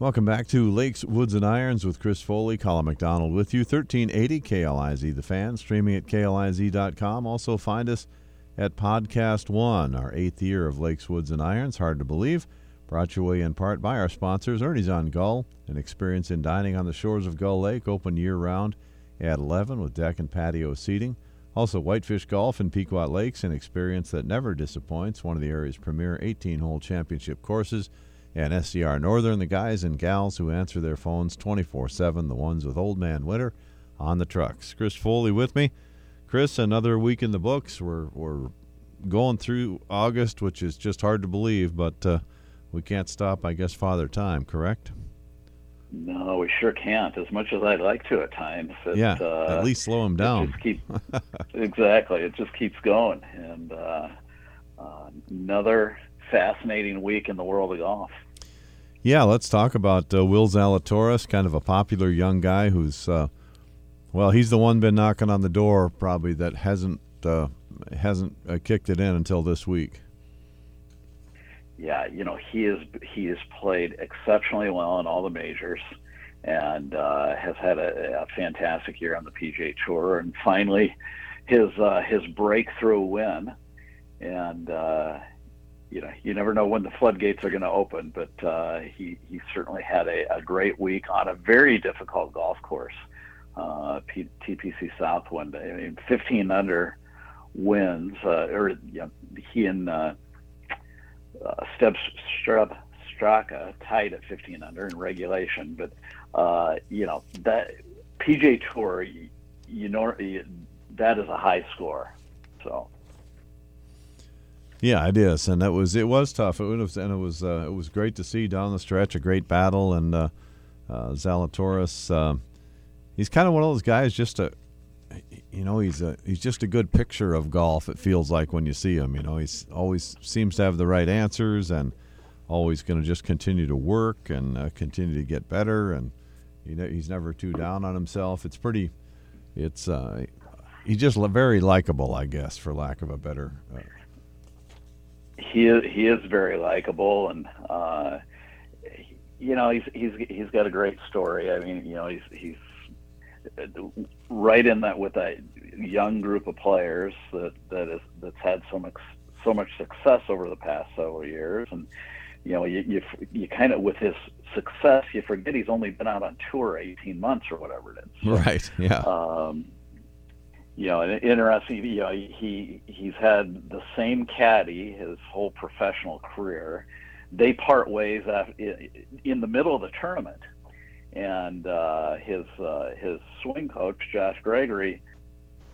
Welcome back to Lakes, Woods, and Irons with Chris Foley, Colin McDonald with you. 1380 KLIZ, the fan, streaming at KLIZ.com. Also find us at Podcast One, our eighth year of Lakes, Woods, and Irons. Hard to believe. Brought to you in part by our sponsors, Ernie's on Gull, an experience in dining on the shores of Gull Lake, open year round at 11 with deck and patio seating. Also, Whitefish Golf in Pequot Lakes, an experience that never disappoints, one of the area's premier 18 hole championship courses and SCR Northern, the guys and gals who answer their phones 24 7, the ones with Old Man Winter on the trucks. Chris Foley with me. Chris, another week in the books. We're, we're going through August, which is just hard to believe, but uh, we can't stop, I guess, Father Time, correct? No, we sure can't. As much as I'd like to at times. It, yeah, uh, at least slow him down. Keep, exactly. It just keeps going. And uh, uh, another fascinating week in the world of golf. Yeah, let's talk about uh, Will Zalatoris, kind of a popular young guy who's, uh, well, he's the one been knocking on the door probably that hasn't uh, hasn't uh, kicked it in until this week. Yeah, you know he is he has played exceptionally well in all the majors, and uh, has had a, a, fantastic year on the PGA Tour, and finally his uh, his breakthrough win, and you know, you never know when the floodgates are going to open, but uh, he he certainly had a, a great week on a very difficult golf course, uh, P- TPC Southwind. I mean, 15 under wins, uh, or you know, he and uh, uh, Strub Straka tied at 15 under in regulation, but uh, you know that PGA Tour, you, you know, that is a high score, so. Yeah, it is, and that was it was tough. It was, and it was uh, it was great to see down the stretch a great battle, and uh, uh, Zalatoris. Uh, he's kind of one of those guys, just a, you know, he's a he's just a good picture of golf. It feels like when you see him, you know, he's always seems to have the right answers, and always going to just continue to work and uh, continue to get better, and you know, he's never too down on himself. It's pretty, it's uh, he's just very likable, I guess, for lack of a better he is, he is very likable and uh, you know he's he's he's got a great story. I mean, you know, he's he's right in that with that young group of players that that is that's had so much so much success over the past several years. And you know you you, you kind of with his success you forget he's only been out on tour 18 months or whatever it is. Right yeah. Um you know, interesting. You know, he he's had the same caddy his whole professional career. They part ways in the middle of the tournament, and uh, his uh, his swing coach Josh Gregory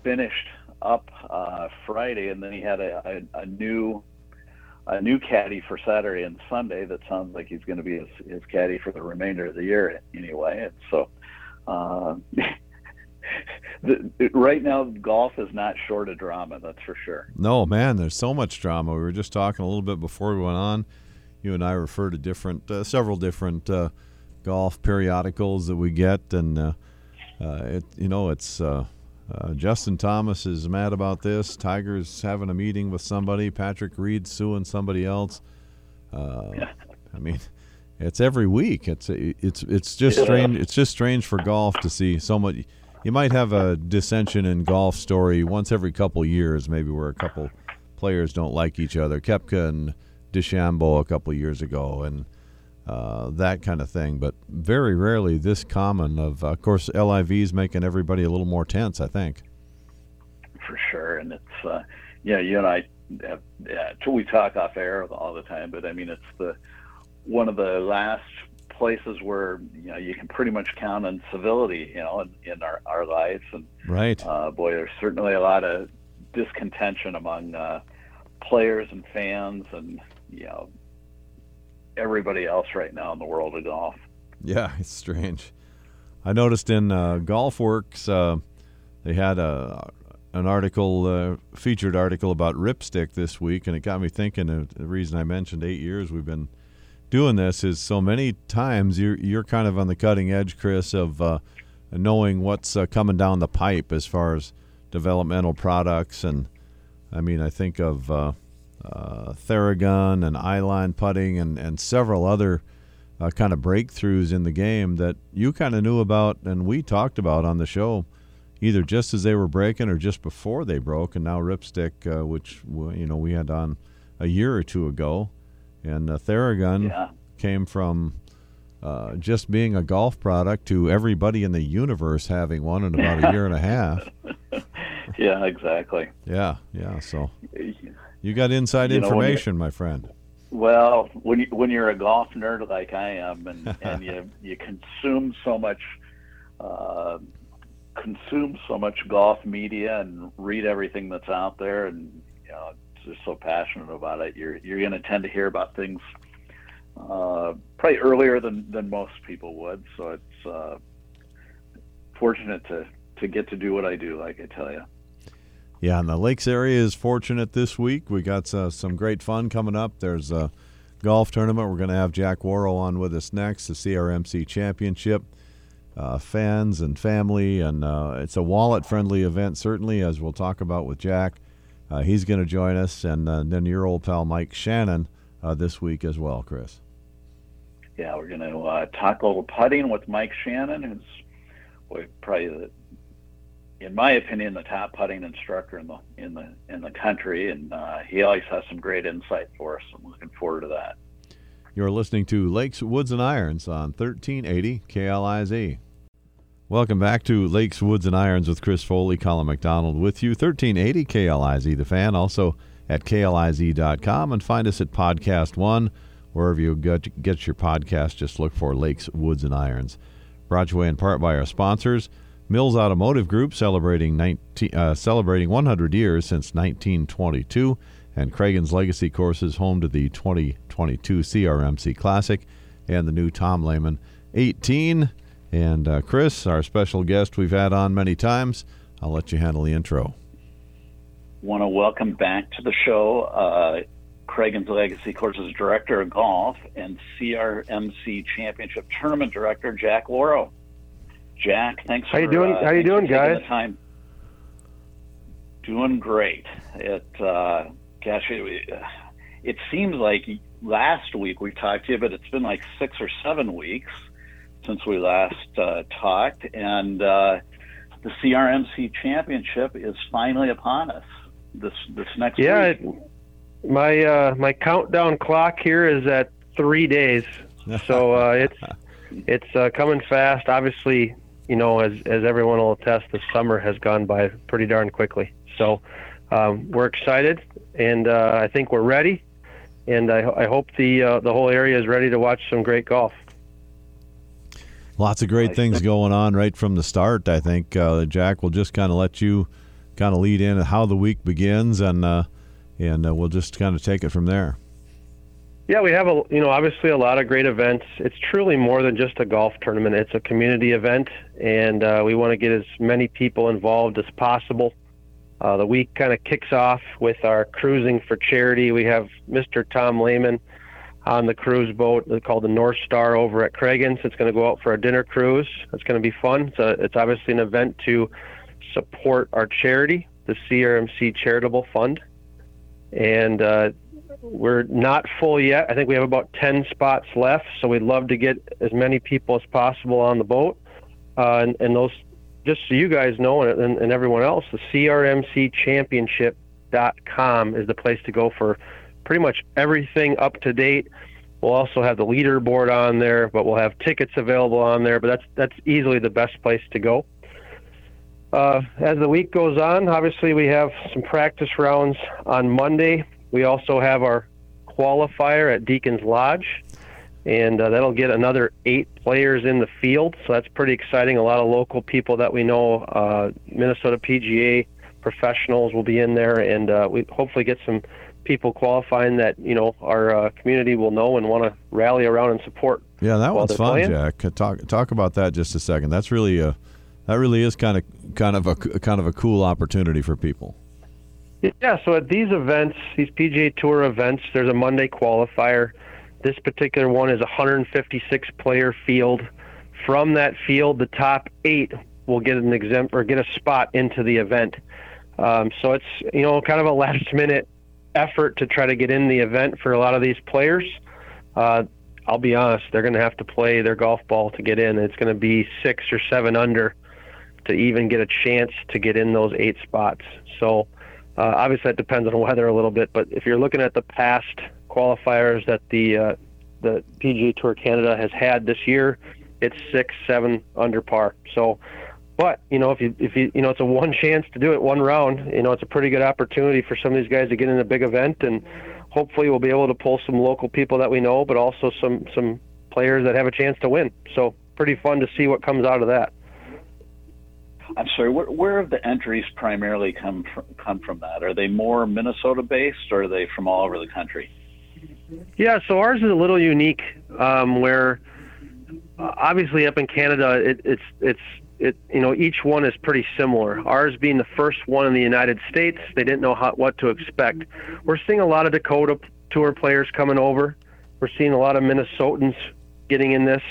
finished up uh, Friday, and then he had a, a, a new a new caddy for Saturday and Sunday. That sounds like he's going to be his, his caddy for the remainder of the year anyway. And so. The, right now, golf is not short of drama. That's for sure. No, man, there's so much drama. We were just talking a little bit before we went on. You and I refer to different, uh, several different uh, golf periodicals that we get, and uh, uh it, you know, it's uh, uh, Justin Thomas is mad about this. Tiger's having a meeting with somebody. Patrick Reed suing somebody else. I mean, it's every week. It's it's it's just strange. It's just strange for golf to see so much you might have a dissension in golf story once every couple years, maybe where a couple players don't like each other. Koepka and DeChambeau a couple years ago, and uh, that kind of thing. But very rarely this common. Of, of course, is making everybody a little more tense. I think. For sure, and it's uh, yeah, you and I, have, yeah, we talk off air all the time, but I mean, it's the one of the last places where you know you can pretty much count on civility, you know, in, in our our lives. And right, uh, boy, there's certainly a lot of discontention among uh, players and fans, and you know, everybody else right now in the world of golf. Yeah, it's strange. I noticed in uh, GolfWorks uh, they had a an article, uh, featured article about Rypstick this week, and it got me thinking. Of the reason I mentioned eight years we've been doing this is so many times you're you're kind of on the cutting edge, Chris, of uh, knowing what's uh, coming down the pipe as far as developmental products. And I mean, I think of uh, uh Theragun and Eyeline putting and and several other uh, kind of breakthroughs in the game that you kind of knew about and we talked about on the show, either just as they were breaking or just before they broke. And now Rypstick, uh, which you know we had on a year or two ago, and uh, Theragun Yeah. came from uh, just being a golf product to everybody in the universe having one in about a year and a half. Yeah, exactly. Yeah, yeah. So you got inside You know, information, my friend. Well, when you when you're a golf nerd like I am, and, and you you consume so much, uh, consume so much golf media and read everything that's out there, and you know, just so passionate about it, you're you're going to tend to hear about things uh, probably earlier than than most people would. So it's uh, fortunate to to get to do what I do, like I tell you. Yeah, and the Lakes area is fortunate this week. We got uh, some great fun coming up. There's a golf tournament. We're going to have Jack Worrell on with us next, the CRMC Championship. Uh, fans and family, and uh, it's a wallet-friendly event, certainly, as we'll talk about with Jack. Uh, he's going to join us, and uh, then your old pal Mike Shannon uh, this week as well, Chris. Yeah, we're going to uh, talk a little putting with Mike Shannon, who's boy, probably, the, in my opinion, the top putting instructor in the in the in the country, and uh, he always has some great insight for us. I'm looking forward to that. You're listening to Lakes, Woods, and Irons on 1380 KLIZ. Welcome back to Lakes, Woods, and Irons with Chris Foley, Colin McDonald with you. 1380 KLIZ, the fan, also at KLIZ.com, and find us at Podcast One, wherever you get, your podcast. Just look for Lakes, Woods, and Irons. Brought to you in part by our sponsors. Mills Automotive Group celebrating 19, uh, celebrating 100 years since 1922, and Cragun's Legacy Courses home to the 2022 CRMC Classic and the new Tom Lehman 18. And uh, Chris, our special guest we've had on many times, I'll let you handle the intro. Want to welcome back to the show uh, Cragun's Legacy Courses Director of Golf and CRMC Championship Tournament Director Jack Worrell. Jack, thanks. How you doing- Uh, how you doing, guys? The time. Doing great. It, uh, gosh, it, it seems like last week we talked to you, but it's been like six or seven weeks since we last uh, talked, and uh, the CRMC Championship is finally upon us this this next Yeah, week. it, my uh, my countdown clock here is at three days, so uh, it's it's uh, coming fast. Obviously, you know, as as everyone will attest, the summer has gone by pretty darn quickly. So um, we're excited, and uh, I think we're ready, and I, I hope the uh, the whole area is ready to watch some great golf. Lots of great things going on right from the start. I think uh, Jack will just kind of let you kind of lead in how the week begins, and uh, and uh, we'll just kind of take it from there. Yeah, we have a you know obviously a lot of great events. It's truly more than just a golf tournament. It's a community event, and uh, we want to get as many people involved as possible. Uh, the week kind of kicks off with our cruising for charity. We have Mr. Tom Lehman on the cruise boat called the North Star over at Cragun's. It's going to go out for a dinner cruise. It's going to be fun. It's, a, it's obviously an event to support our charity, the CRMC Charitable Fund, and uh, we're not full yet. I think we have about 10 spots left, so we'd love to get as many people as possible on the boat. Uh, and, and those, just so you guys know, and, and, and everyone else, the CRMCchampionship.com is the place to go for pretty much everything up to date. We'll also have the leaderboard on there, but we'll have tickets available on there. But that's that's easily the best place to go. Uh, as the week goes on, obviously we have some practice rounds on Monday. We also have our qualifier at Deacon's Lodge, and uh, that'll get another eight players in the field. So that's pretty exciting. A lot of local people that we know, uh, Minnesota PGA professionals will be in there, and uh, we hopefully get some people qualifying that you know our uh, community will know and want to rally around and support. Yeah, that one's fun, playing? Jack. Uh, Talk talk about that just a second. That's really a that really is kind of kind of a kind of a cool opportunity for people. Yeah, so at these events, these PGA Tour events, there's a Monday qualifier. This particular one is a 156 player field. From that field, the top eight will get an exempt or get a spot into the event. Um, so it's you know kind of a last minute effort to try to get in the event for a lot of these players. Uh, I'll be honest, they're going to have to play their golf ball to get in. It's going to be six or seven under to even get a chance to get in those eight spots. So uh, obviously that depends on the weather a little bit, but if you're looking at the past qualifiers that the uh, the PGA Tour Canada has had this year, it's six, seven under par. So, but you know, if you if you you know, it's a one chance to do it, one round. You know, it's a pretty good opportunity for some of these guys to get in a big event, and hopefully we'll be able to pull some local people that we know, but also some some players that have a chance to win. So, pretty fun to see what comes out of that. I'm sorry. Where, where have the entries primarily come from? Come from that? Are they more Minnesota based, or are they from all over the country? Yeah, so ours is a little unique, um, where uh, obviously up in Canada, it, it's it's it you know each one is pretty similar. Ours being the first one in the United States, they didn't know how, what to expect. We're seeing a lot of Dakota tour players coming over. We're seeing a lot of Minnesotans getting in this.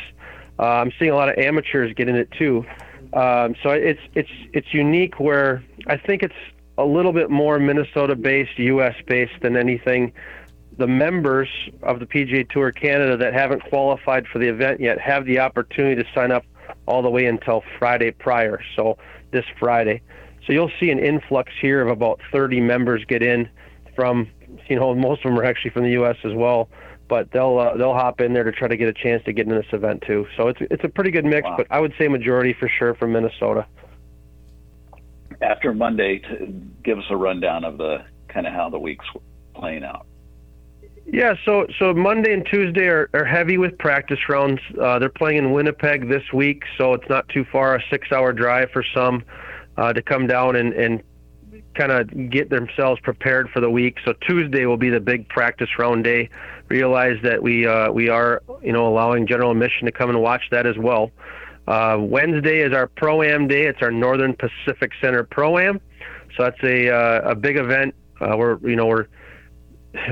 Uh, I'm seeing a lot of amateurs getting it too. Um, so it's it's it's unique where I think it's a little bit more Minnesota based, US based than anything. The members of the PGA Tour Canada that haven't qualified for the event yet have the opportunity to sign up all the way until Friday prior. So this Friday. So you'll see an influx here of about 30 members get in from, you know, most of them are actually from the U.S. as well but they'll uh, they'll hop in there to try to get a chance to get in this event too. So it's it's a pretty good mix, wow. but I would say majority for sure from Minnesota. After Monday, give us a rundown of the kind of how the week's playing out. Yeah, so so Monday and Tuesday are, are heavy with practice rounds. Uh, they're playing in Winnipeg this week, so it's not too far, a six-hour drive for some uh, to come down and, and kind of get themselves prepared for the week. So Tuesday will be the big practice round day. Realize that we uh, we are you know allowing general admission to come and watch that as well. Uh, Wednesday is our pro am day. It's our Northern Pacific Center pro am. So that's a uh, a big event. Uh, we're you know we're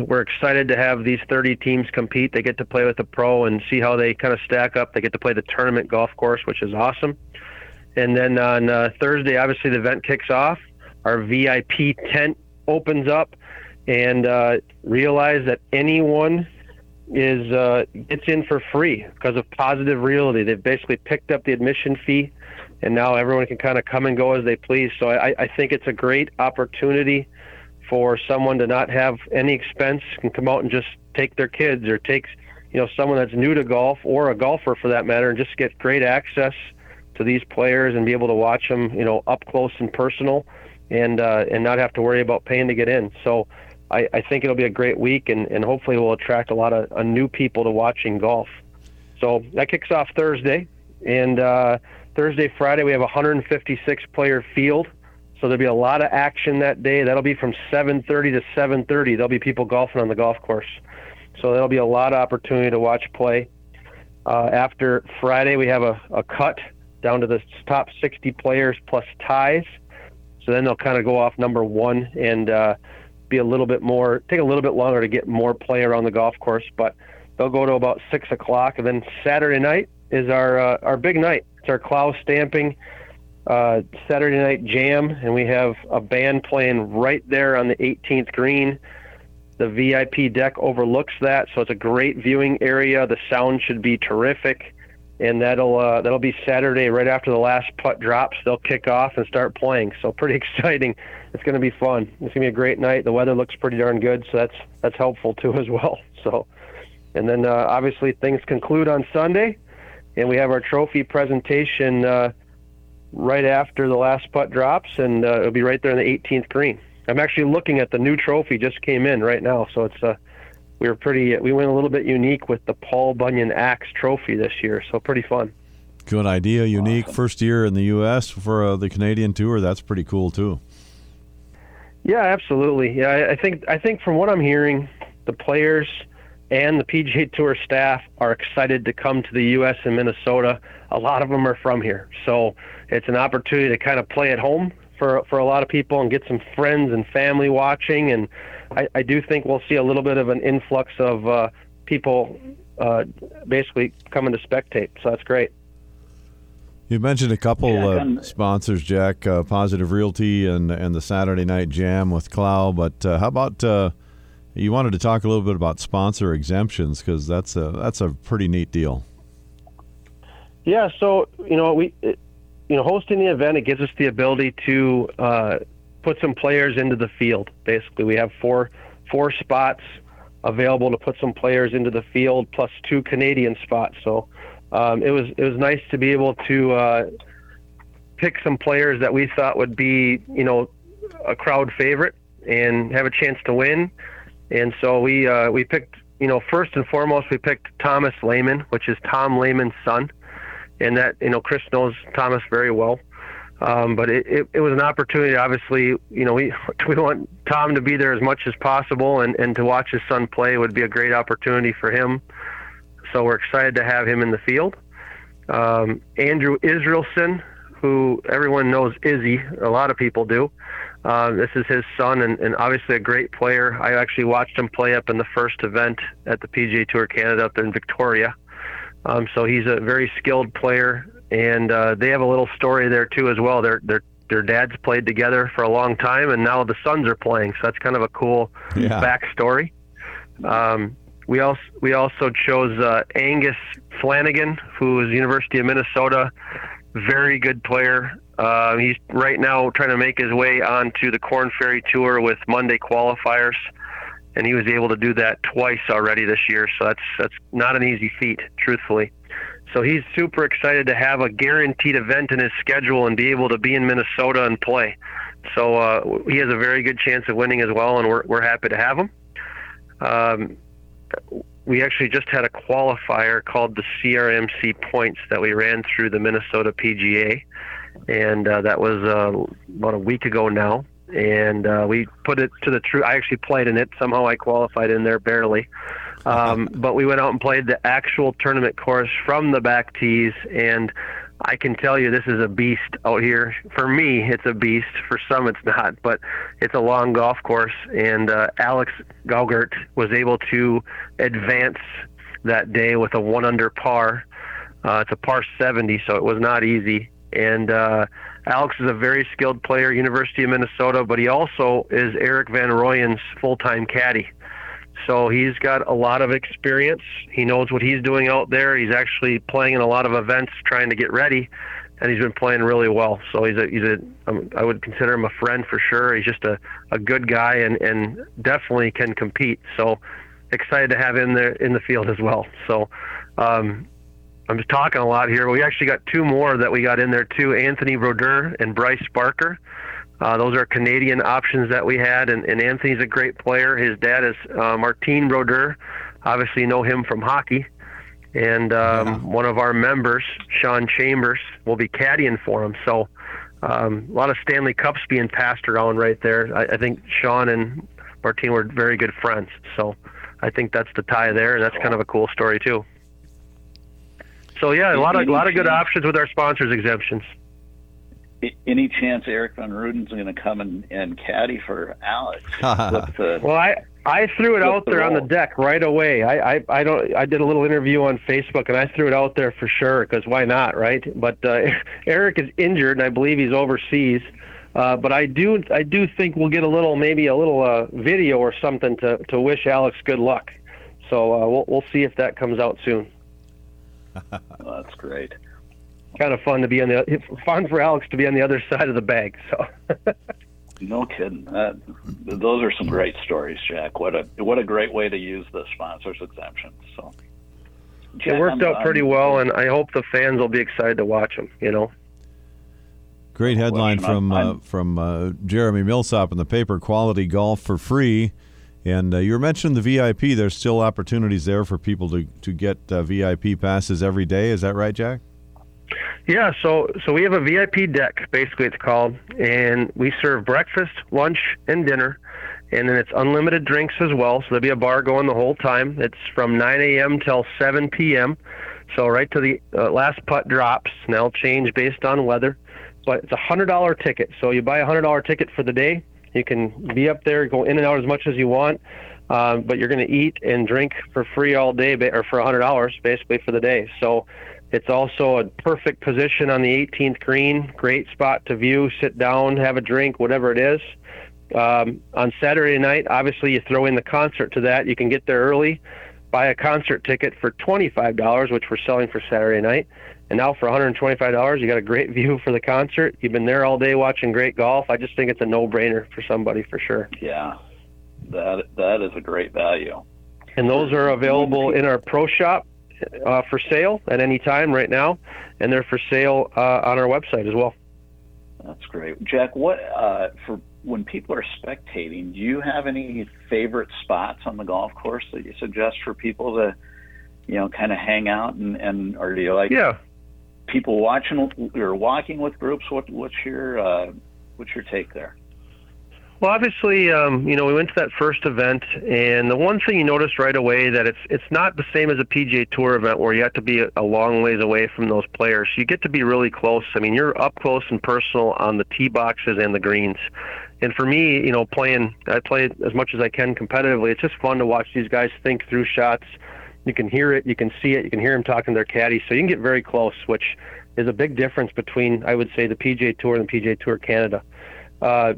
we're excited to have these 30 teams compete. They get to play with the pro and see how they kind of stack up. They get to play the tournament golf course, which is awesome. And then on uh, Thursday, obviously the event kicks off our VIP tent opens up and uh, realize that anyone is uh, gets in for free because of positive realty. They've basically picked up the admission fee, and now everyone can kind of come and go as they please. So I, I think it's a great opportunity for someone to not have any expense, can come out and just take their kids or take you know someone that's new to golf or a golfer for that matter, and just get great access to these players and be able to watch them you know up close and personal and uh, and not have to worry about paying to get in. So I, I think it'll be a great week, and, and hopefully we'll attract a lot of uh, new people to watching golf. So that kicks off Thursday, and uh, Thursday, Friday we have a 156 player field. So there'll be a lot of action that day. That'll be from 7:30 to 7:30. There'll be people golfing on the golf course. So there'll be a lot of opportunity to watch play. Uh, after Friday, we have a, a cut down to the top 60 players plus ties. So then they'll kind of go off number one and uh, be a little bit more, take a little bit longer to get more play around the golf course. But they'll go to about six o'clock, and then Saturday night is our uh, our big night. It's our Clow stamping uh, Saturday night jam, and we have a band playing right there on the 18th green. The VIP deck overlooks that, so it's a great viewing area. The sound should be terrific and that'll uh, that'll be Saturday right after the last putt drops. They'll kick off and start playing. So pretty exciting. It's going to be fun. It's going to be a great night. The weather looks pretty darn good, so that's that's helpful too as well. So, and then uh, obviously things conclude on Sunday, and we have our trophy presentation uh, right after the last putt drops, and uh, it'll be right there in the 18th green. I'm actually looking at the new trophy just came in right now, so it's uh, we were pretty we went a little bit unique with the Paul Bunyan Axe Trophy this year, so pretty fun. Good idea, unique. Awesome. First year in the U.S. for uh, the Canadian Tour. That's pretty cool too. Yeah, absolutely. Yeah, I, I think I think from what I'm hearing, the players and the PGA Tour staff are excited to come to the U.S. and Minnesota. A lot of them are from here, so it's an opportunity to kind of play at home for for a lot of people and get some friends and family watching and I, I do think we'll see a little bit of an influx of uh, people uh, basically coming to spectate. So that's great. You mentioned a couple yeah, uh, sponsors, Jack, uh, Positive Realty and and the Saturday Night Jam with Clow. But uh, how about uh, You wanted to talk a little bit about sponsor exemptions because that's a that's a pretty neat deal. Yeah, so you know we, you know, hosting the event it gives us the ability to uh, put some players into the field. Basically, we have four four spots available to put some players into the field, plus two Canadian spots. So um, it was it was nice to be able to uh, pick some players that we thought would be you know a crowd favorite and have a chance to win. And so we uh, we picked you know first and foremost we picked Thomas Lehman, which is Tom Lehman's son, and that you know Chris knows Thomas very well. Um, but it, it, it, was an opportunity. Obviously, you know, we we want Tom to be there as much as possible, and, and to watch his son play would be a great opportunity for him. So we're excited to have him in the field. Um, Andrew Israelson, who everyone knows Izzy, a lot of people do. Uh, this is his son, and, and obviously a great player. I actually watched him play up in the first event at the PGA Tour Canada up there in Victoria. Um, so he's a very skilled player, and uh, they have a little story there too as well. Their their their dads played together for a long time, and now the sons are playing. So that's kind of a cool yeah. backstory. Um, we also we also chose uh, Angus Flanagan, who is University of Minnesota, very good player. Uh, he's right now trying to make his way onto the Corn Ferry Tour with Monday qualifiers, and he was able to do that twice already this year. So that's that's not an easy feat, truthfully. So he's super excited to have a guaranteed event in his schedule and be able to be in Minnesota and play. So uh, he has a very good chance of winning as well, and we're, we're happy to have him. Um, we actually just had a qualifier called the CRMC points that we ran through the Minnesota PGA, and uh, that was uh, about a week ago now. And uh, we put it to the true. I actually played in it. Somehow I qualified in there barely. Um, but we went out and played the actual tournament course from the back tees, and I can tell you this is a beast out here. For me, it's a beast. For some, it's not, but it's a long golf course. And uh, Alex Gaugert was able to advance that day with a one under par. Uh, it's a par 70, so it was not easy. And uh, Alex is a very skilled player, University of Minnesota, but he also is Erik van Rooyen's full-time caddy. So he's got a lot of experience. He knows what he's doing out there. He's actually playing in a lot of events, trying to get ready, and he's been playing really well. So he's a he's a um, I would consider him a friend for sure. He's just a a good guy and and definitely can compete. So excited to have him there in the field as well. So. Um, I'm just talking a lot here. We actually got two more that we got in there too: Anthony Brodeur and Bryce Barker. Uh, those are Canadian options that we had, and, and Anthony's a great player. His dad is uh, Martin Brodeur. Obviously, know him from hockey. And um, yeah. one of our members, Sean Chambers, will be caddying for him. So um, a lot of Stanley Cups being passed around right there. I, I think Sean and Martin were very good friends. So I think that's the tie there, and that's kind of a cool story too. So yeah, a lot of a lot of good options with our sponsors exemptions any chance Erik van Rooyen's going to come and, and caddy for Alex? the, well, I I threw it out the there role. on the deck right away. I, I I don't I did a little interview on Facebook and I threw it out there for sure because why not, right? But uh, Erik is injured and I believe he's overseas. Uh, but I do I do think we'll get a little maybe a little uh, video or something to, to wish Alex good luck. So uh, we'll we'll see if that comes out soon. well, that's great kind of fun to be on the fun for Alex to be on the other side of the bag. So. no kidding. Uh, those are some great stories, Jack. What a what a great way to use the sponsors exemption. So. Jack, it worked I'm, out pretty I'm, well, and I hope the fans will be excited to watch them. You know. Great headline from uh, from uh, Jeremy Millsop in the paper: "Quality golf for free." And uh, you were mentioning the VIP. There's still opportunities there for people to to get uh, VIP passes every day. Is that right, Jack? Yeah, so so we have a VIP deck, basically it's called, and we serve breakfast, lunch, and dinner, and then it's unlimited drinks as well. So there'll be a bar going the whole time. It's from 9 a.m. till 7 p.m. So right to the uh, last putt drops, and that'll change based on weather. But it's a hundred dollar ticket. So you buy a hundred dollar ticket for the day. You can be up there, go in and out as much as you want. Um, but you're going to eat and drink for free all day, or for a hundred dollars basically for the day. So it's also a perfect position on the 18th green. Great spot to view, sit down, have a drink, whatever it is. Um, on Saturday night, obviously, you throw in the concert to that. You can get there early, buy a concert ticket for $25, which we're selling for Saturday night. And now for $125, you got a great view for the concert. You've been there all day watching great golf. I just think it's a no-brainer for somebody for sure. Yeah, that that is a great value. And those are available in our pro shop uh, for sale at any time right now, and they're for sale uh, on our website as well. That's great, Jack. What uh, for when people are spectating? Do you have any favorite spots on the golf course that you suggest for people to, you know, kind of hang out and, and or do you like? Yeah. People watching or walking with groups. What what's your uh, what's your take there? Well, obviously, um, you know, we went to that first event, and the one thing you noticed right away that it's it's not the same as a PGA Tour event where you have to be a, long ways away from those players. You get to be really close. I mean, you're up close and personal on the tee boxes and the greens. And for me, you know, playing, I play as much as I can competitively. It's just fun to watch these guys think through shots. You can hear it, you can see it, you can hear them talking to their caddies, so you can get very close, which is a big difference between, I would say, the PGA Tour and the PGA Tour Canada. Uh,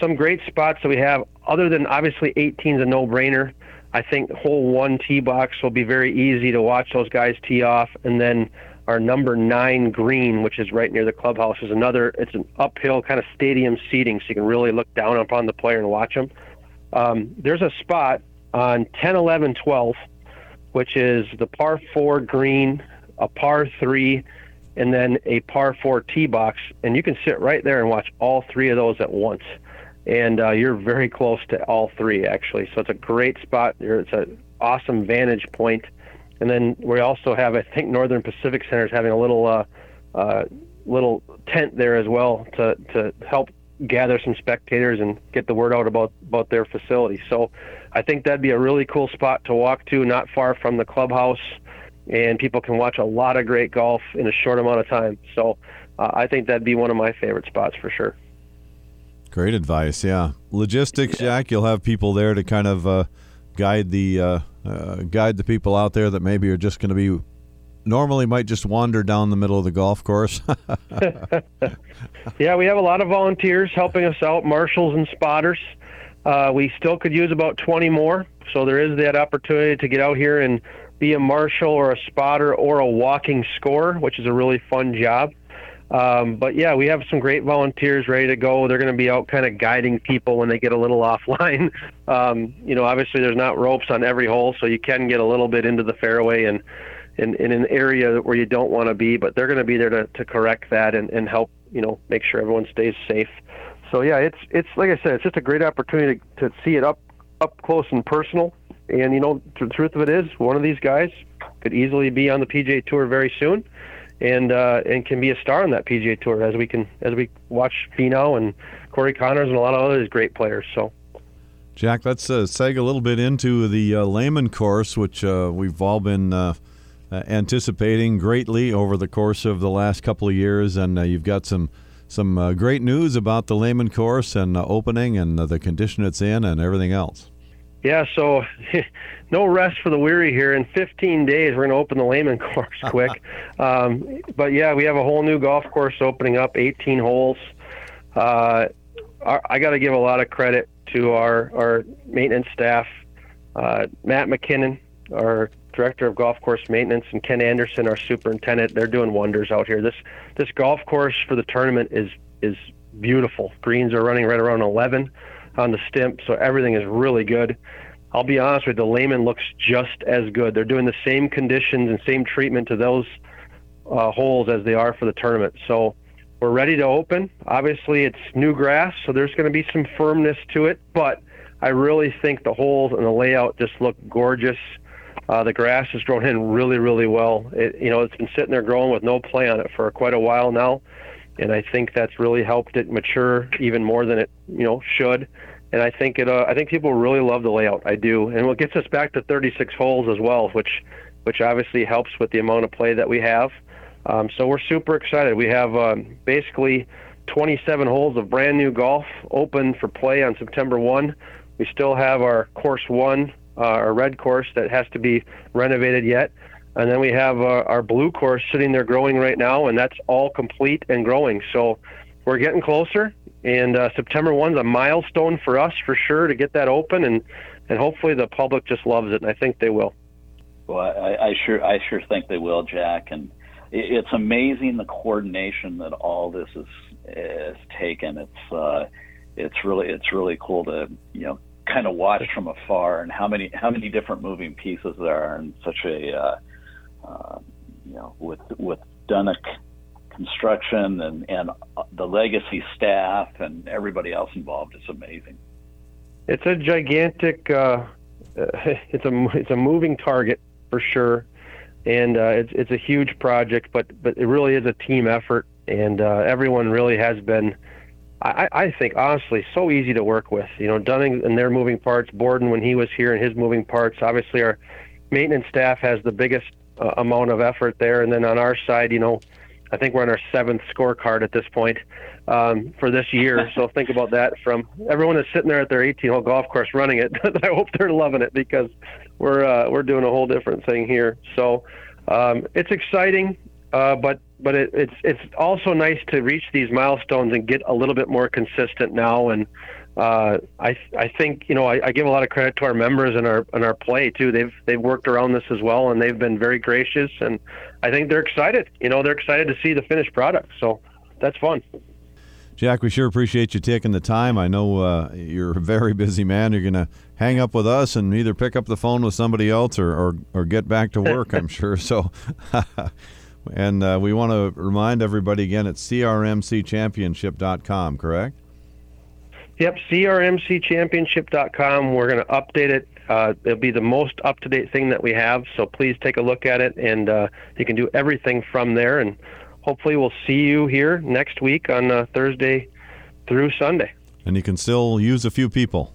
some great spots that we have, other than obviously 18 is a no-brainer. I think hole one tee box will be very easy to watch those guys tee off, and then our number nine green, which is right near the clubhouse, is another. It's an uphill kind of stadium seating, so you can really look down upon the player and watch them. Um, there's a spot on 10, 11, 12, which is the par four green, a par three, and then a par four tee box, and you can sit right there and watch all three of those at once and uh, you're very close to all three actually. So it's a great spot. It's an awesome vantage point. And then we also have, I think, Northern Pacific Center is having a little uh, uh, little tent there as well to to help gather some spectators and get the word out about about their facility. So I think that'd be a really cool spot to walk to, not far from the clubhouse, and people can watch a lot of great golf in a short amount of time. So uh, I think that'd be one of my favorite spots for sure. Great advice. Yeah, logistics, yeah. Jack. You'll have people there to kind of uh, guide the uh, uh, guide the people out there that maybe are just going to be normally might just wander down the middle of the golf course. yeah, we have a lot of volunteers helping us out, marshals and spotters. Uh, we still could use about 20 more, so there is that opportunity to get out here and be a marshal or a spotter or a walking scorer, which is a really fun job. Um, but yeah, we have some great volunteers ready to go. They're going to be out kind of guiding people when they get a little offline. Um, you know, obviously there's not ropes on every hole, so you can get a little bit into the fairway and in, in an area where you don't want to be, but they're going to be there to, to correct that and, and help, you know, make sure everyone stays safe. So yeah, it's, it's like I said, it's just a great opportunity to, to see it up, up close and personal. And, you know, the truth of it is one of these guys could easily be on the PGA Tour very soon and uh, and can be a star on that PGA Tour as we can as we watch Fino and Corey Conners and a lot of other great players. So. Jack, let's uh, seg a little bit into the uh, Lehman course, which uh, we've all been uh, uh, anticipating greatly over the course of the last couple of years, and uh, you've got some some great news about the Lehman course and opening and the condition it's in and everything else. Yeah, so no rest for the weary here. In 15 days, we're going to open the Lehman course quick. um, but yeah, we have a whole new golf course opening up, 18 holes. Uh, our, I got to give a lot of credit to our, our maintenance staff. Uh, Matt McKinnon, our director of golf course maintenance, and Ken Anderson, our superintendent. They're doing wonders out here. This this golf course for the tournament is is beautiful. Greens are running right around 11 on the stimp, so everything is really good. I'll be honest with you, the Lehman looks just as good. They're doing the same conditions and same treatment to those uh, holes as they are for the tournament. So we're ready to open. Obviously, it's new grass, so there's going to be some firmness to it, but I really think the holes and the layout just look gorgeous. Uh, the grass has grown in really, really well. It, you know, it's been sitting there growing with no play on it for quite a while now and I think that's really helped it mature even more than it you know should. And I think it uh, I think people really love the layout. I do, and what gets us back to 36 holes as well, which which obviously helps with the amount of play that we have. Um, so we're super excited. We have um, basically 27 holes of brand new golf open for play on September 1. We still have our course one, uh, our red course that has to be renovated yet. And then we have uh, our blue course sitting there growing right now, and that's all complete and growing. So we're getting closer. and uh, September one's a milestone for us for sure to get that open, and and hopefully the public just loves it, and I think they will. Well, I, I sure I sure think they will, Jack, and it's amazing the coordination that all this is is taken. It's uh, it's really it's really cool to you know kind of watch from afar and how many how many different moving pieces there are in such a uh, uh, you know with with Dunick construction and and the legacy staff and everybody else involved. It's amazing. It's a gigantic. Uh, it's a it's a moving target for sure, and uh, it's it's a huge project. But but it really is a team effort, and uh, everyone really has been. I, I think honestly so easy to work with. You know, Dunning and their moving parts, Borden when he was here and his moving parts. Obviously, our maintenance staff has the biggest uh, amount of effort there, and then on our side, you know, I think we're on our seventh scorecard at this point um, for this year. So think about that. From everyone that's sitting there at their 18-hole golf course running it, I hope they're loving it because we're uh, we're doing a whole different thing here. So um, it's exciting, uh, but but it, it's it's also nice to reach these milestones and get a little bit more consistent now. And uh, I I think you know I, I give a lot of credit to our members and our and our play too. They've they've worked around this as well, and they've been very gracious. And I think they're excited. You know, they're excited to see the finished product. So that's fun. Jack, we sure appreciate you taking the time. I know uh, you're a very busy man. You're going to hang up with us and either pick up the phone with somebody else or, or, or get back to work, I'm sure. So, and uh, we want to remind everybody again it's crmcchampionship.com, correct? Yep, crmcchampionship.com. We're going to update it. Uh, it'll be the most up to date thing that we have. So please take a look at it, and uh, you can do everything from there. And hopefully we'll see you here next week on uh, Thursday through Sunday. And you can still use a few people.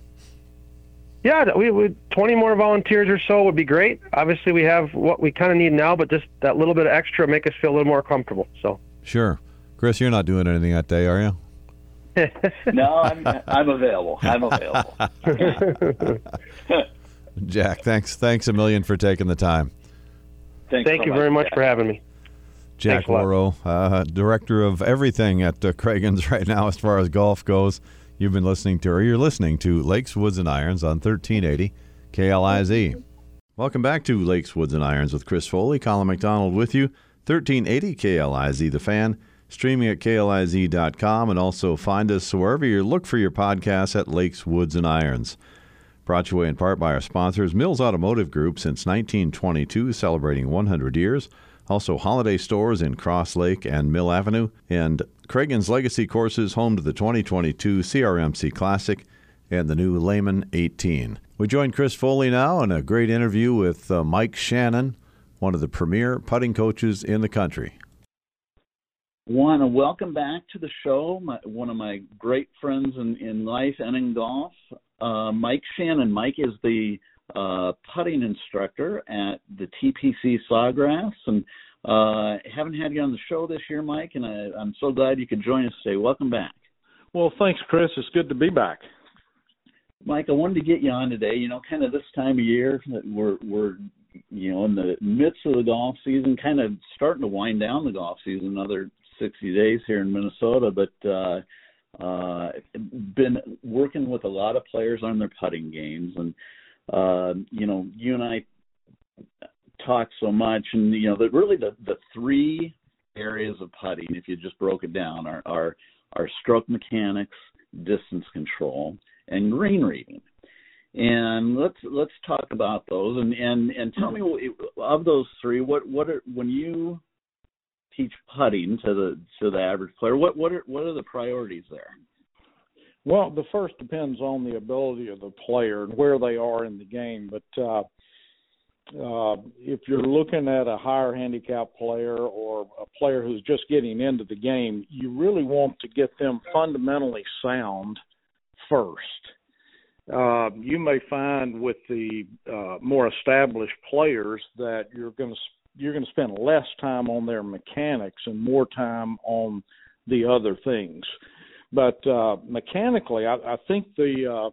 Yeah, we, we 20 more volunteers or so would be great. Obviously, we have what we kind of need now, but just that little bit of extra make us feel a little more comfortable. So sure, Chris, you're not doing anything that day, are you? no, I'm I'm available. I'm available. Jack, thanks thanks a million for taking the time. Thanks Thank so you much, very much Jack. for having me. Jack Morrow, uh, director of everything at uh, Cragun's right now as far as golf goes. You've been listening to, or you're listening to Lakes, Woods, and Irons on 1380 KLIZ. Welcome back to Lakes, Woods, and Irons with Chris Foley, Colin McDonald with you. 1380 KLIZ, the fan, streaming at KLIZ.com, and also find us wherever you look for your podcasts at Lakes, Woods, and Irons. Brought to you in part by our sponsors, Mills Automotive Group since 1922, celebrating 100 years. Also, holiday stores in Cross Lake and Mill Avenue, and Cragun's Legacy Courses, home to the 2022 CRMC Classic and the new Lehman 18. We join Chris Foley now in a great interview with uh, Mike Shannon, one of the premier putting coaches in the country. Want to welcome back to the show my, one of my great friends in, in life and in golf, uh, Mike Shannon. Mike is the uh, putting instructor at the TPC Sawgrass, and uh, haven't had you on the show this year, Mike, and I, I'm so glad you could join us today. Welcome back. Well, thanks, Chris. It's good to be back. Mike, I wanted to get you on today. You know, kind of this time of year that we're we're you know in the midst of the golf season, kind of starting to wind down the golf season. Another 60 days here in Minnesota, but uh, uh, been working with a lot of players on their putting games, and uh, you know, you and I talk so much, and you know, that really the the three areas of putting, if you just broke it down, are are, are stroke mechanics, distance control, and green reading. And let's let's talk about those, and and and tell me of those three, what what are when you teach putting to the to the average player, what what are what are the priorities there? Well, the first depends on the ability of the player and where they are in the game. But uh, uh, if you're looking at a higher handicap player or a player who's just getting into the game, you really want to get them fundamentally sound first. Uh, you may find with the uh, more established players that you're going to you're going to spend less time on their mechanics and more time on the other things. But uh, mechanically, I, I think the uh,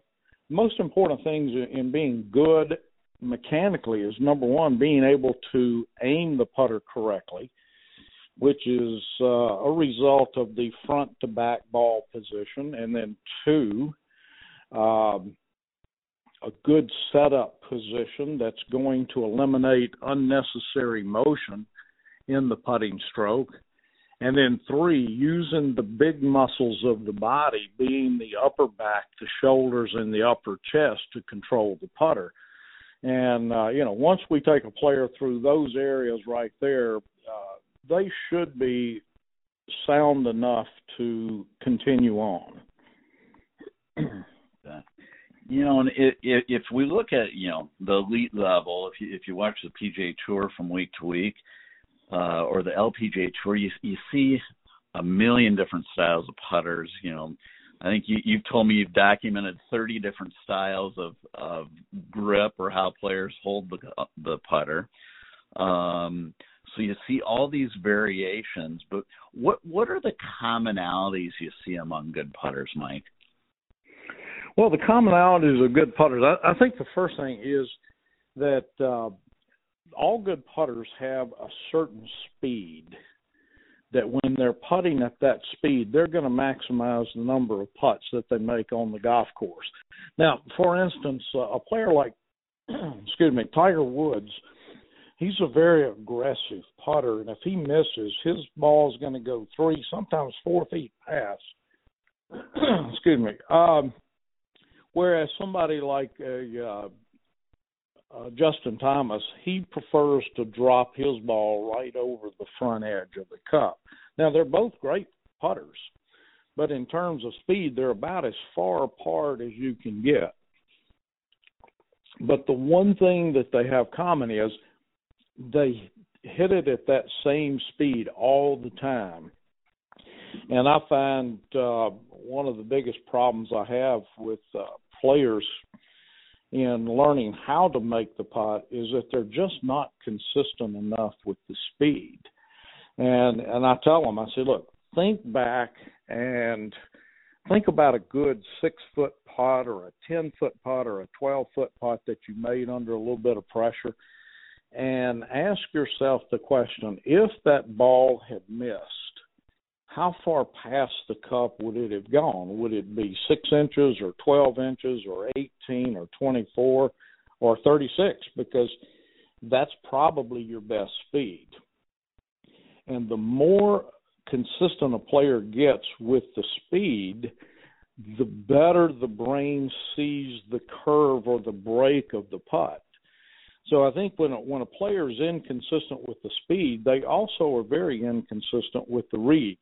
most important things in being good mechanically is number one, being able to aim the putter correctly. which is uh, a result of the front to back ball position, and then two, um, a good setup position that's going to eliminate unnecessary motion in the putting stroke. And then three, using the big muscles of the body, being the upper back, the shoulders, and the upper chest to control the putter. And, uh, you know, once we take a player through those areas right there, uh, they should be sound enough to continue on. you know, and it, it, if we look at you know the elite level, if you if you watch the PGA Tour from week to week, uh, or the LPGA Tour, you you see a million different styles of putters. You know, I think you you've told me you've documented 30 different styles of of grip or how players hold the the putter. Um, so you see all these variations, but what what are the commonalities you see among good putters, Mike? Well, the commonalities of good putters, I, I think the first thing is that uh, all good putters have a certain speed. That when they're putting at that speed, they're going to maximize the number of putts that they make on the golf course. Now, for instance, uh, a player like, excuse me, Tiger Woods, he's a very aggressive putter, and if he misses, his ball is going to go three, sometimes four feet past. excuse me. Um, whereas somebody like a uh, uh, Justin Thomas, he prefers to drop his ball right over the front edge of the cup. Now they're both great putters, but in terms of speed, they're about as far apart as you can get. But the one thing that they have common is they hit it at that same speed all the time. And I find uh, one of the biggest problems I have with uh, players in learning how to make the putt is that they're just not consistent enough with the speed. And and I tell them, I say, look, think back and think about a good six foot putt or a ten foot putt or a twelve foot putt that you made under a little bit of pressure and ask yourself the question if that ball had missed how far past the cup would it have gone? Would it be six inches or 12 inches or 18 or 24 or 36? Because that's probably your best speed. And the more consistent a player gets with the speed, the better the brain sees the curve or the break of the putt. So I think when when a player is inconsistent with the speed, they also are very inconsistent with the read.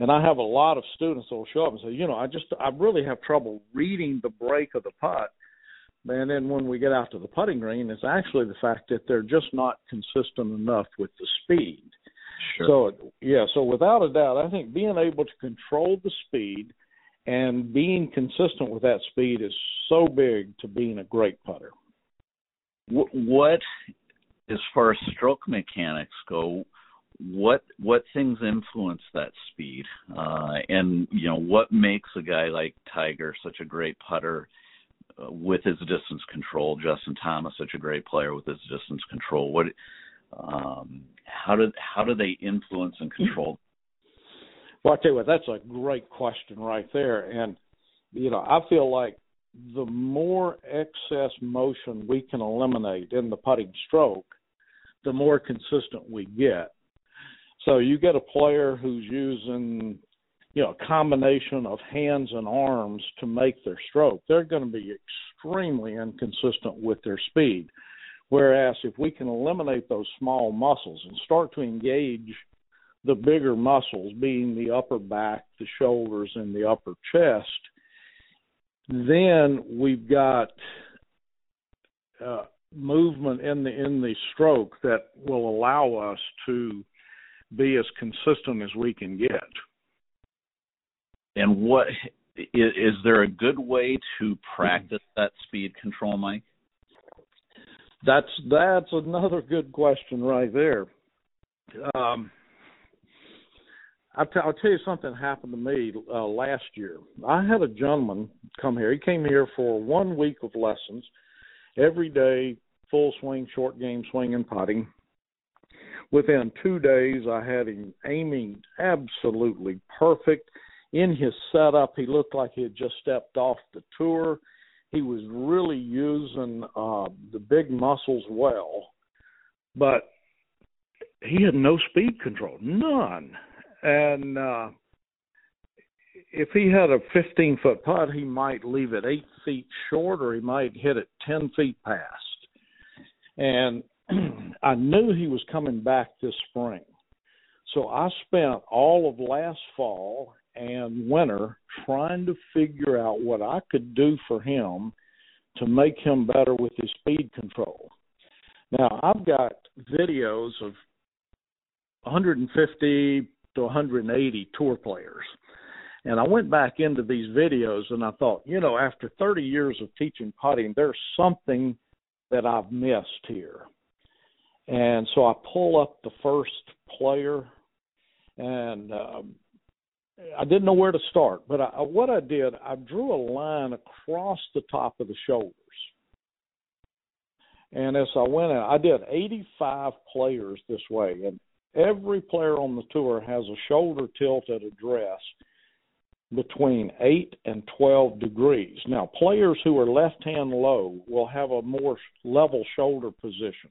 And I have a lot of students that will show up and say, you know, I just I really have trouble reading the break of the putt. And then when we get out to the putting green, it's actually the fact that they're just not consistent enough with the speed. Sure. So yeah, so without a doubt, I think being able to control the speed and being consistent with that speed is so big to being a great putter. What, as far as stroke mechanics go, what what things influence that speed? Uh and you know what makes a guy like tiger such a great putter uh, with his distance control justin thomas such a great player with his distance control? What um how do how do they influence and control? Well i tell you what that's a great question right there. And you know i feel like the more excess motion we can eliminate in the putting stroke the more consistent we get so you get a player who's using, you know, a combination of hands and arms to make their stroke. They're going to be extremely inconsistent with their speed. Whereas if we can eliminate those small muscles and start to engage the bigger muscles, being the upper back, the shoulders, and the upper chest, then we've got uh, movement in the in the stroke that will allow us to be as consistent as we can get. And what is, is there a good way to practice that speed control, Mike? That's that's another good question right there. Um, I'll, t- I'll tell you something happened to me uh, last year. I had a gentleman come here. He came here for one week of lessons, every day, full swing, short game swing, and putting within two days, I had him aiming absolutely perfect. In his setup, he looked like he had just stepped off the tour. He was really using uh, the big muscles well, but he had no speed control, none. And uh, if he had a 15 foot putt, he might leave it eight feet short, or he might hit it 10 feet past. And I knew he was coming back this spring. So I spent all of last fall and winter trying to figure out what I could do for him to make him better with his speed control. Now, I've got videos of 150 to 180 tour players. And I went back into these videos and I thought, you know, after 30 years of teaching putting, there's something that I've missed here. And so I pull up the first player, and um, I didn't know where to start. But I, what I did, I drew a line across the top of the shoulders. And as I went out, I did 85 players this way, and every player on the tour has a shoulder tilt at address between 8 and 12 degrees. Now, players who are left hand low will have a more level shoulder position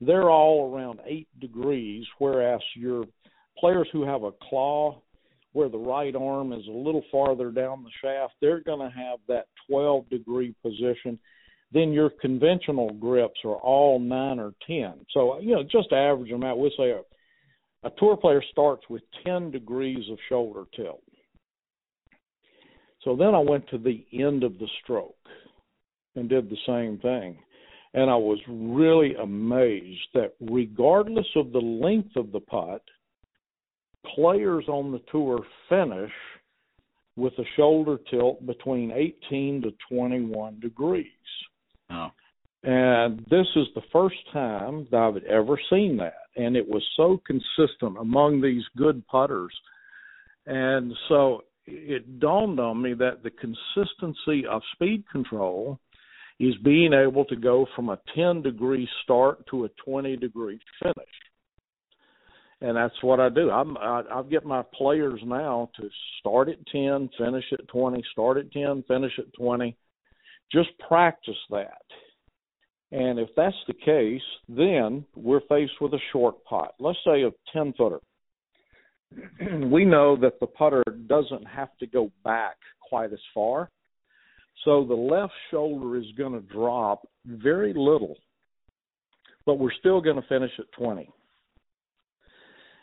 they're all around eight degrees, whereas your players who have a claw where the right arm is a little farther down the shaft, they're going to have that 12 degree position. Then your conventional grips are all nine or 10. So, you know, just average them out. We'll say a, a tour player starts with 10 degrees of shoulder tilt. So then I went to the end of the stroke and did the same thing. And I was really amazed that regardless of the length of the putt, players on the tour finish with a shoulder tilt between 18 to 21 degrees. Oh. And this is the first time that I've ever seen that. And it was so consistent among these good putters. And so it dawned on me that the consistency of speed control is being able to go from a 10 degree start to a 20 degree finish. And that's what I do. I'm, I, I get my players now to start at 10, finish at 20, start at 10, finish at 20. Just practice that. And if that's the case, then we're faced with a short putt. Let's say a 10 footer. we know that the putter doesn't have to go back quite as far. So the left shoulder is going to drop very little, but we're still going to finish at 20.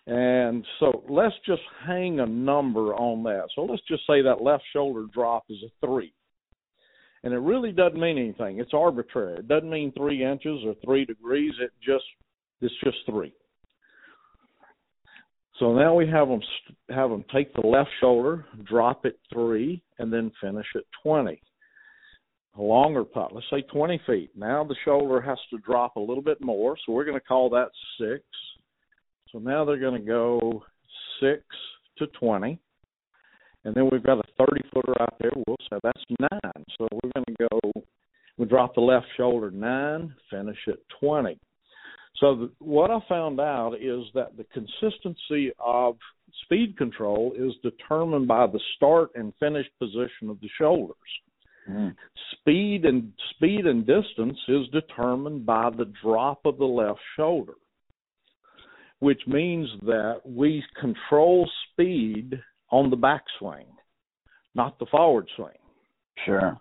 And so let's just hang a number on that. So let's just say that left shoulder drop is a three. And it really doesn't mean anything. It's arbitrary. It doesn't mean three inches or three degrees. It just it's just three. So now we have them have them take the left shoulder, drop it three, and then finish at twenty a longer putt, let's say 20 feet. Now the shoulder has to drop a little bit more, so we're going to call that six. So now they're going to go six to 20. And then we've got a 30 footer out there. We'll say that's nine. So we're going to go, we drop the left shoulder nine, finish at 20. So the, what I found out is that the consistency of speed control is determined by the start and finish position of the shoulders. Mm. Speed and speed and distance is determined by the drop of the left shoulder, which means that we control speed on the backswing, not the forward swing. Sure.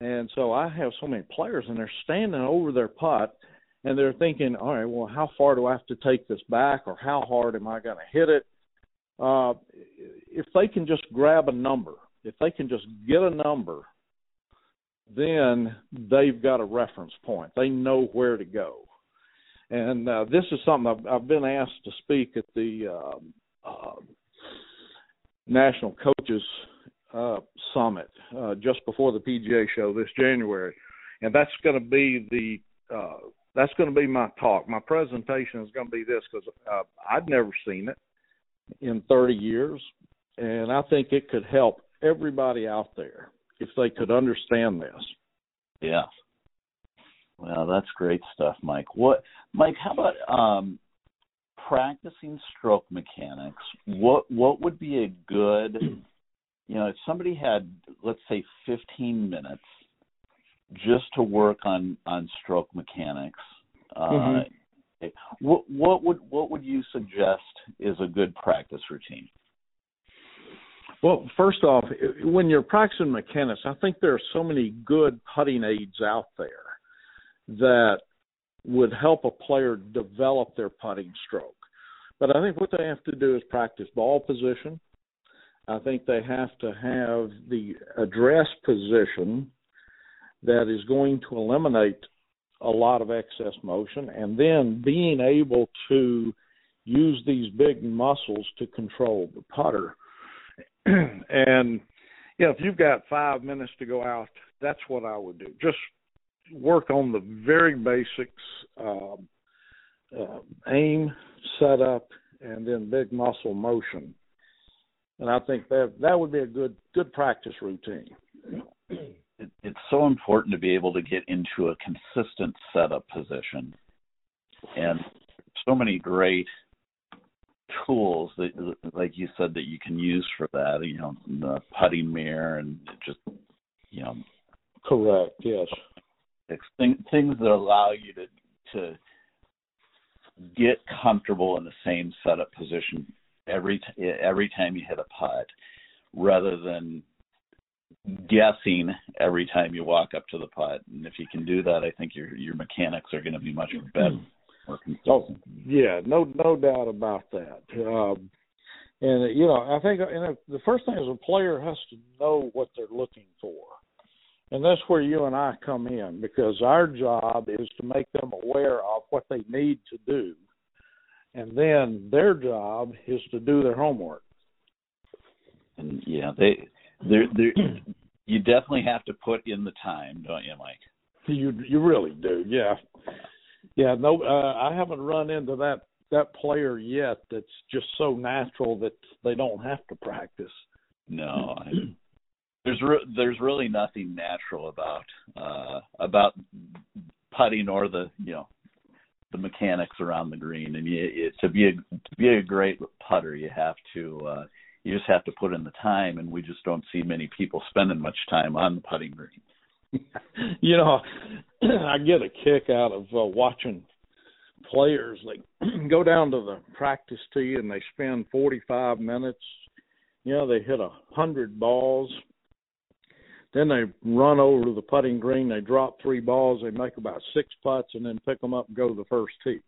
And so I have so many players, and they're standing over their putt, and they're thinking, all right, well, how far do I have to take this back, or how hard am I going to hit it? Uh, if they can just grab a number, if they can just get a number then they've got a reference point. They know where to go. And uh, this is something I've, I've, been asked to speak at the uh, uh, National Coaches uh, Summit uh, just before the PGA show this January, and that's going to be the uh, that's going to be my talk. My presentation is going to be this because I'd never seen it in 30 years, and I think it could help everybody out there if they could understand this. Yeah. Well, that's great stuff, Mike. What, Mike? How about um, practicing stroke mechanics, what what would be a good, you know, if somebody had, let's say, 15 minutes just to work on on stroke mechanics, uh, mm-hmm. what what would what would you suggest is a good practice routine? Well, first off, when you're practicing mechanics, I think there are so many good putting aids out there that would help a player develop their putting stroke. But I think what they have to do is practice ball position. I think they have to have the address position that is going to eliminate a lot of excess motion and then being able to use these big muscles to control the putter. and you know, if you've got 5 minutes to go out, that's what I would do. Just work on the very basics um, uh, aim, setup, and then big muscle motion. And I think that that would be a good good practice routine. It, it's so important to be able to get into a consistent setup position, and so many great tools that, like you said, that you can use for that. You know, the putting mirror and just you know. Correct. Yes things that allow you to to get comfortable in the same setup position every t- every time you hit a putt, rather than guessing every time you walk up to the putt. And if you can do that, I think your your mechanics are going to be much better. Oh, yeah, no no doubt about that. Um, and you know, I think and the first thing is a player has to know what they're looking for. And that's where you and I come in because our job is to make them aware of what they need to do. And then their job is to do their homework. And yeah, they they they you definitely have to put in the time, don't you, Mike? You you really do. Yeah. Yeah, no uh, I haven't run into that that player yet that's just so natural that they don't have to practice. No, I there's re- there's really nothing natural about uh, about putting or the you know the mechanics around the green. And you, it, to be a to be a great putter, you have to uh, you just have to put in the time. And we just don't see many people spending much time on the putting green. you know, I get a kick out of uh, watching players like go down to the practice tee and they spend 45 minutes. You know, they hit a hundred balls then they run over to the putting green. They drop three balls. They make about six putts, and then pick them up and go to the first tee.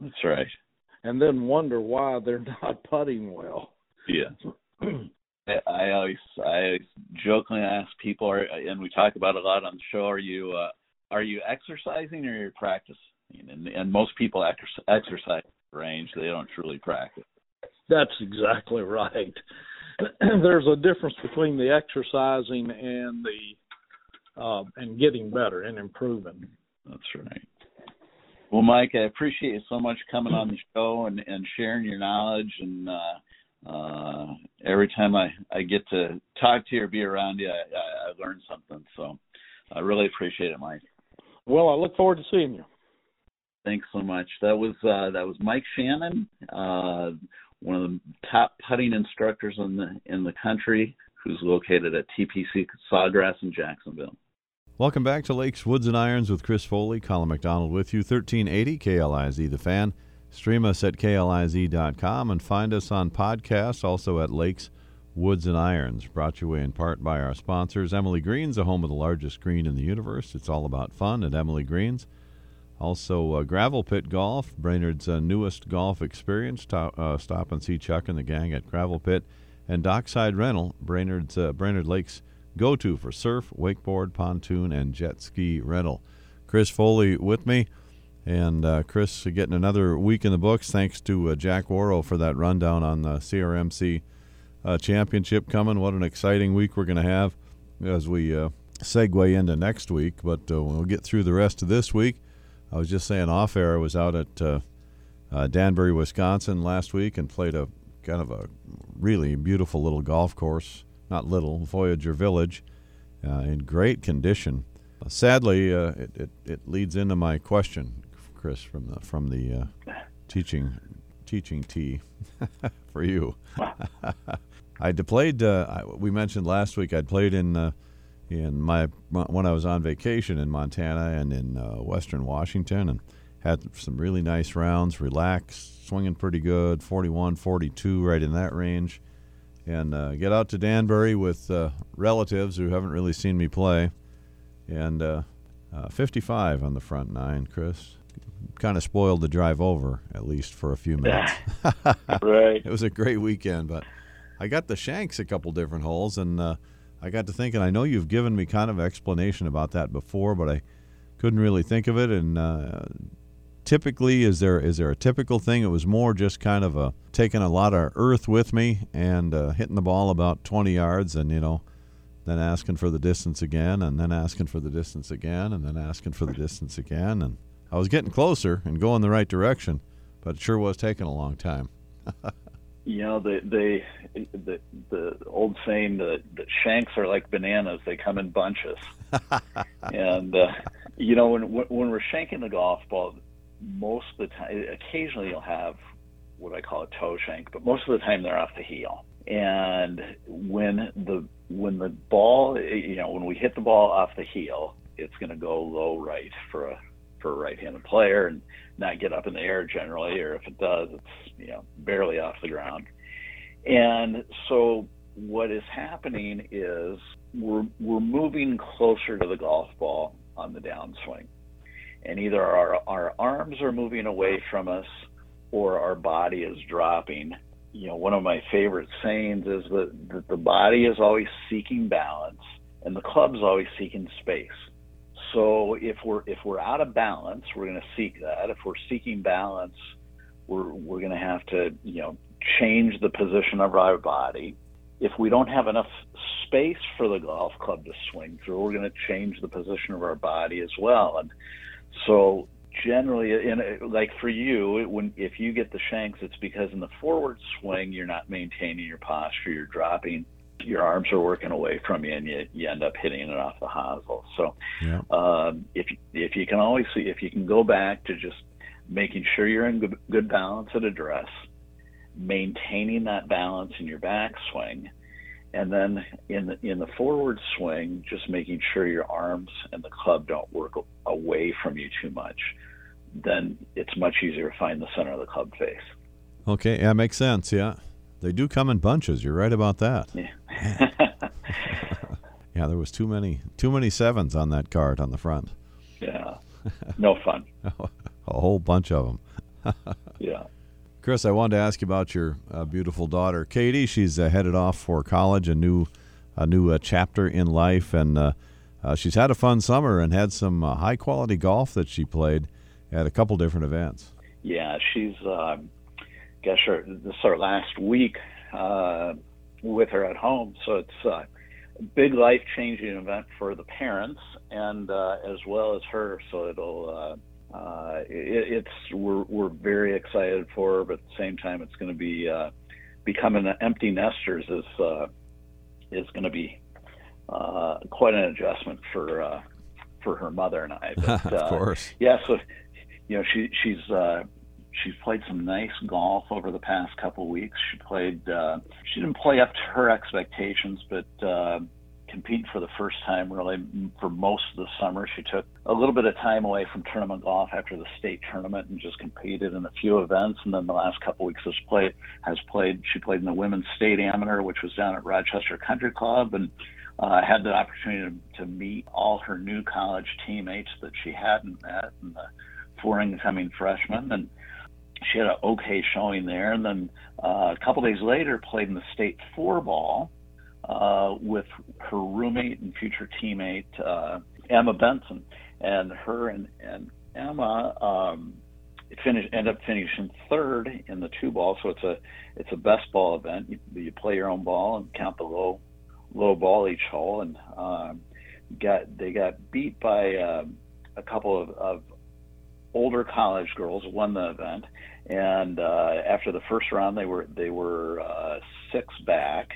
That's right. And then wonder why they're not putting well. Yeah. I always I always jokingly ask people, and we talk about it a lot on the show. Are you uh, are you exercising or are you practicing? And, and most people exercise range; they don't truly practice. That's exactly right. there's a difference between the exercising and the uh, and getting better and improving. That's right. Well, Mike, I appreciate you so much coming on the show and, and sharing your knowledge. And uh, uh, every time I, I get to talk to you or be around you, I, I, I learn something. So I really appreciate it, Mike. Well, I look forward to seeing you. Thanks so much. That was uh, that was Mike Shannon, uh, one of the top putting instructors in the in the country, who's located at TPC Sawgrass in Jacksonville. Welcome back to Lakes Woods and Irons with Chris Foley, Colin McDonald with you, 1380 KLIZ The Fan. Stream us at KLIZ.com and find us on podcasts, also at Lakes Woods and Irons. Brought to you in part by our sponsors, Emily Greens, the home of the largest green in the universe. It's all about fun at Emily Greens. Also, uh, Gravel Pit Golf, Brainerd's uh, newest golf experience. Uh, stop and see Chuck and the gang at Gravel Pit. And Dockside Rental, Brainerd's uh, Brainerd Lakes go to for surf, wakeboard, pontoon, and jet ski rental. Chris Foley with me. And uh, Chris getting another week in the books thanks to uh, Jack Warrow for that rundown on the CRMC championship coming. What an exciting week we're going to have as we segue into next week. But we'll get through the rest of this week. I was just saying off air. I was out at uh, uh, Danbury, Wisconsin last week and played a kind of a really beautiful little golf course. Not little, Voyager Village, uh, in great condition. sadly, uh, it, it, it leads into my question, Chris, from the from the uh, teaching teaching tee for you. I played. Uh, we mentioned last week I'd played in uh, in my when I was on vacation in Montana and in uh, Western Washington, and had some really nice rounds. Relaxed, swinging pretty good, 41, 42, right in that range. And uh, get out to Danbury with uh, relatives who haven't really seen me play, and uh, 55 on the front nine, Chris kind of spoiled the drive over at least for a few minutes. right. It was a great weekend, but I got the shanks a couple different holes, and uh, I got to thinking. I know you've given me kind of explanation about that before, but I couldn't really think of it. And uh, typically, is there is there a typical thing? It was more just kind of a taking a lot of earth with me and uh, hitting the ball about 20 yards, and you know. Then asking for the distance again, and then asking for the distance again, and then asking for the distance again, and I was getting closer and going the right direction, but it sure was taking a long time. you know, the the the, the old saying that, that shanks are like bananas; they come in bunches. and uh, you know, when when we're shanking the golf ball, most of the time, occasionally you'll have what I call a toe shank, but most of the time they're off the heel. And when the when the ball, you know, when we hit the ball off the heel, it's going to go low right for a for a right-handed player and not get up in the air generally, or if it does, it's you know barely off the ground. And so what is happening is we're we're moving closer to the golf ball on the downswing, and either our our arms are moving away from us or our body is dropping. You know, one of my favorite sayings is that, that the body is always seeking balance and the club's always seeking space. So if we're if we're out of balance, we're going to seek that. If we're seeking balance, we're we're going to have to you know change the position of our body. If we don't have enough space for the golf club to swing through, we're going to change the position of our body as well. And so generally, in like for you, when if you get the shanks, it's because in the forward swing you're not maintaining your posture, you're dropping your arms are working away from you and you, you end up hitting it off the hosel. So yeah. um, if if you can always see if you can go back to just making sure you're in good, good balance at address, maintaining that balance in your backswing, and then in the in the forward swing, just making sure your arms and the club don't work away from you too much, then it's much easier to find the center of the club face. Okay, yeah, makes sense. Yeah. They do come in bunches. You're right about that. Yeah. yeah, there was too many too many sevens on that card on the front. Yeah. No fun. a whole bunch of them. yeah. Chris, I wanted to ask you about your uh, beautiful daughter, Katie. She's uh, headed off for college, a new a new uh, chapter in life, and uh, uh, she's had a fun summer and had some uh, high quality golf that she played at a couple different events. Yeah, she's um, guess her, this is our last week uh, with her at home. So it's a big life changing event for the parents and uh, as well as her. So it'll uh, uh, it, it's we're we're very excited for her, but at the same time, it's going to be uh, becoming empty nesters is uh, is going to be uh, quite an adjustment for uh, for her mother and I. But, uh, of course, yeah. So you know she she's uh, she's played some nice golf over the past couple weeks. She played. Uh, she didn't play up to her expectations, but uh, compete for the first time really for most of the summer. She took a little bit of time away from tournament golf after the state tournament and just competed in a few events. And then the last couple weeks has played. Has played. She played in the women's state amateur, which was down at Rochester Country Club, and uh, had the opportunity to, to meet all her new college teammates that she hadn't met and the four incoming freshmen and she had an okay showing there, and then uh, a couple days later played in the state four ball uh, with her roommate and future teammate uh, Emma Benson, and her and, and Emma um, finished ended up finishing third in the two ball. So it's a it's a best ball event. You, you play your own ball and count the low low ball each hole, and um, got they got beat by uh, a couple of, of older college girls won the event, and uh, after the first round, they were they were uh, six back,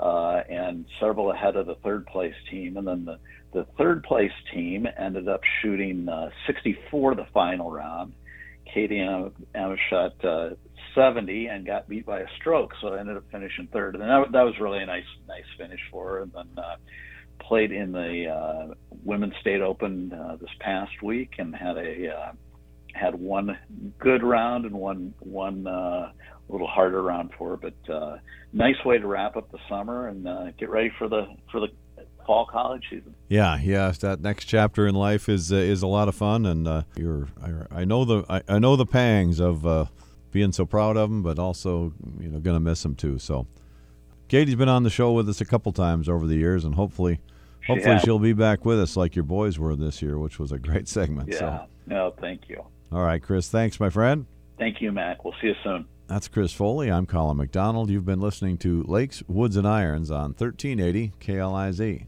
uh, and several ahead of the third place team. And then the the third place team ended up shooting uh, 64 the final round. Katie Emma, Emma shot uh, 70 and got beat by a stroke, so I ended up finishing third. And that, that was really a nice nice finish for her. And then uh, played in the uh, Women's State Open uh, this past week and had a uh, had one good round and one one uh, little harder round for her. But uh, nice way to wrap up the summer and uh, get ready for the for the fall college season. Yeah, yeah. That next chapter in life is uh, is a lot of fun, and uh, you're I, I know the I, I know the pangs of uh, being so proud of them, but also you know going to miss them too. So. Katie's been on the show with us a couple times over the years, and hopefully, hopefully Yeah. she'll be back with us like your boys were this year, which was a great segment. Yeah. So, No, thank you. All right, Chris, thanks, my friend. Thank you, Mac. We'll see you soon. That's Chris Foley. I'm Colin McDonald. You've been listening to Lakes, Woods, and Irons on 1380 KLIZ.